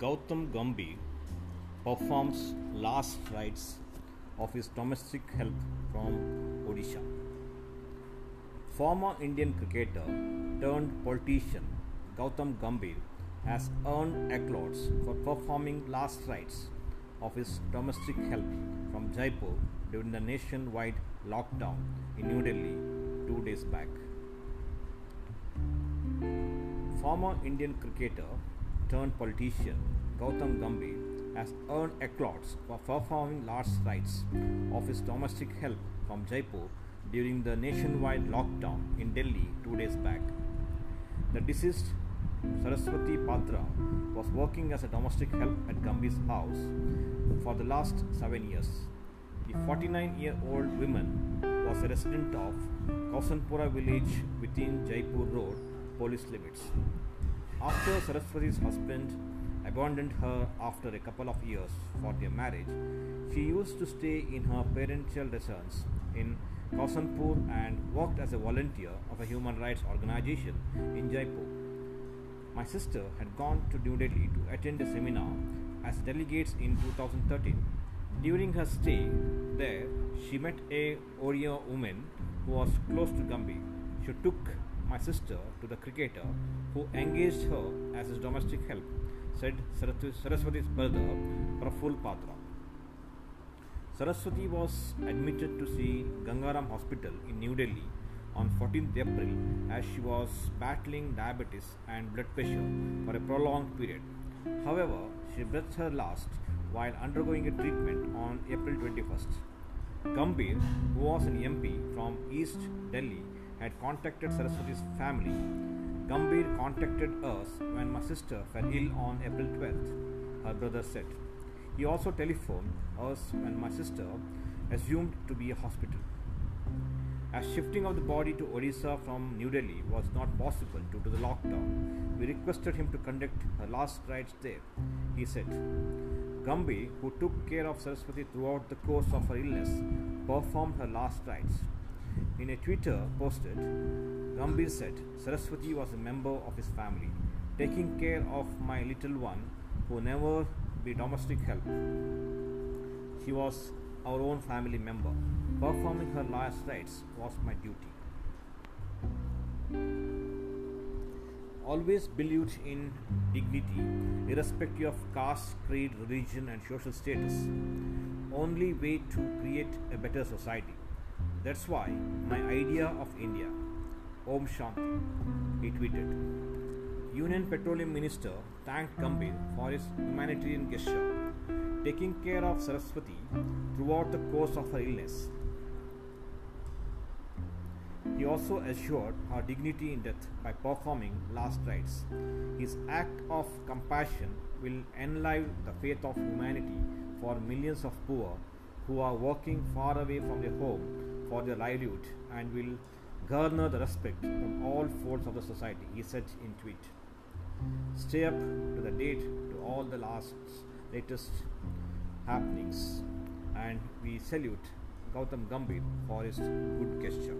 Gautam Gambhir performs last rites of his domestic help from Odisha. Former Indian cricketer turned politician Gautam Gambhir has earned accolades for performing last rites of his domestic help from Jajpur during the nationwide lockdown in New Delhi two days back. Former Indian cricketer turned politician Gautam Gambhir has earned accolades for performing last rites of his domestic help from Jajpur during the nationwide lockdown in Delhi two days back. The deceased Saraswati Patra was working as a domestic help at Gambhir's house for the last seven years. The 49 year old woman was a resident of Kausanpura village within Jajpur Road police limits. After Saraswati's husband abandoned her after a couple of years for their marriage, she used to stay in her parental residence in Kausanpur and worked as a volunteer of a human rights organization in Jajpur. My sister had gone to New Delhi to attend a seminar as delegates in 2013. During her stay there, she met a Oriya woman who was close to Gambhir. She took my sister to the cricketer who engaged her as his domestic help, said Saraswati's brother Praful Patra. Saraswati was admitted to see Gangaram Hospital in New Delhi on 14th April as she was battling diabetes and blood pressure for a prolonged period. However, she breathed her last while undergoing a treatment on April 21st. Gambhir, who was an MP from East Delhi, had contacted Saraswati's family. Gambhir contacted us when my sister fell ill on April 12th, her brother said. He also telephoned us when my sister assumed to be a hospital. As shifting of the body to Odisha from New Delhi was not possible due to the lockdown, we requested him to conduct her last rites there. He said, Gambhir, who took care of Saraswati throughout the course of her illness, performed her last rites. In a Twitter posted, Gambhir said Saraswati was a member of his family, taking care of my little one who never be domestic help. She was our own family member. Performing her last rites was my duty. Always believed in dignity, irrespective of caste, creed, religion, and social status. Only way to create a better society. That's why my idea of India, Om Shanti, he tweeted. Union Petroleum Minister thanked Gambhir for his humanitarian gesture, taking care of Saraswati throughout the course of her illness. He also assured her dignity in death by performing last rites. His act of compassion will enliven the faith of humanity for millions of poor who are working far away from their home for their livelihood and will garner the respect from all folds of the society, he said in tweet. Stay up to the date to all the last latest happenings and we salute Gautam Gambhir for his good gesture.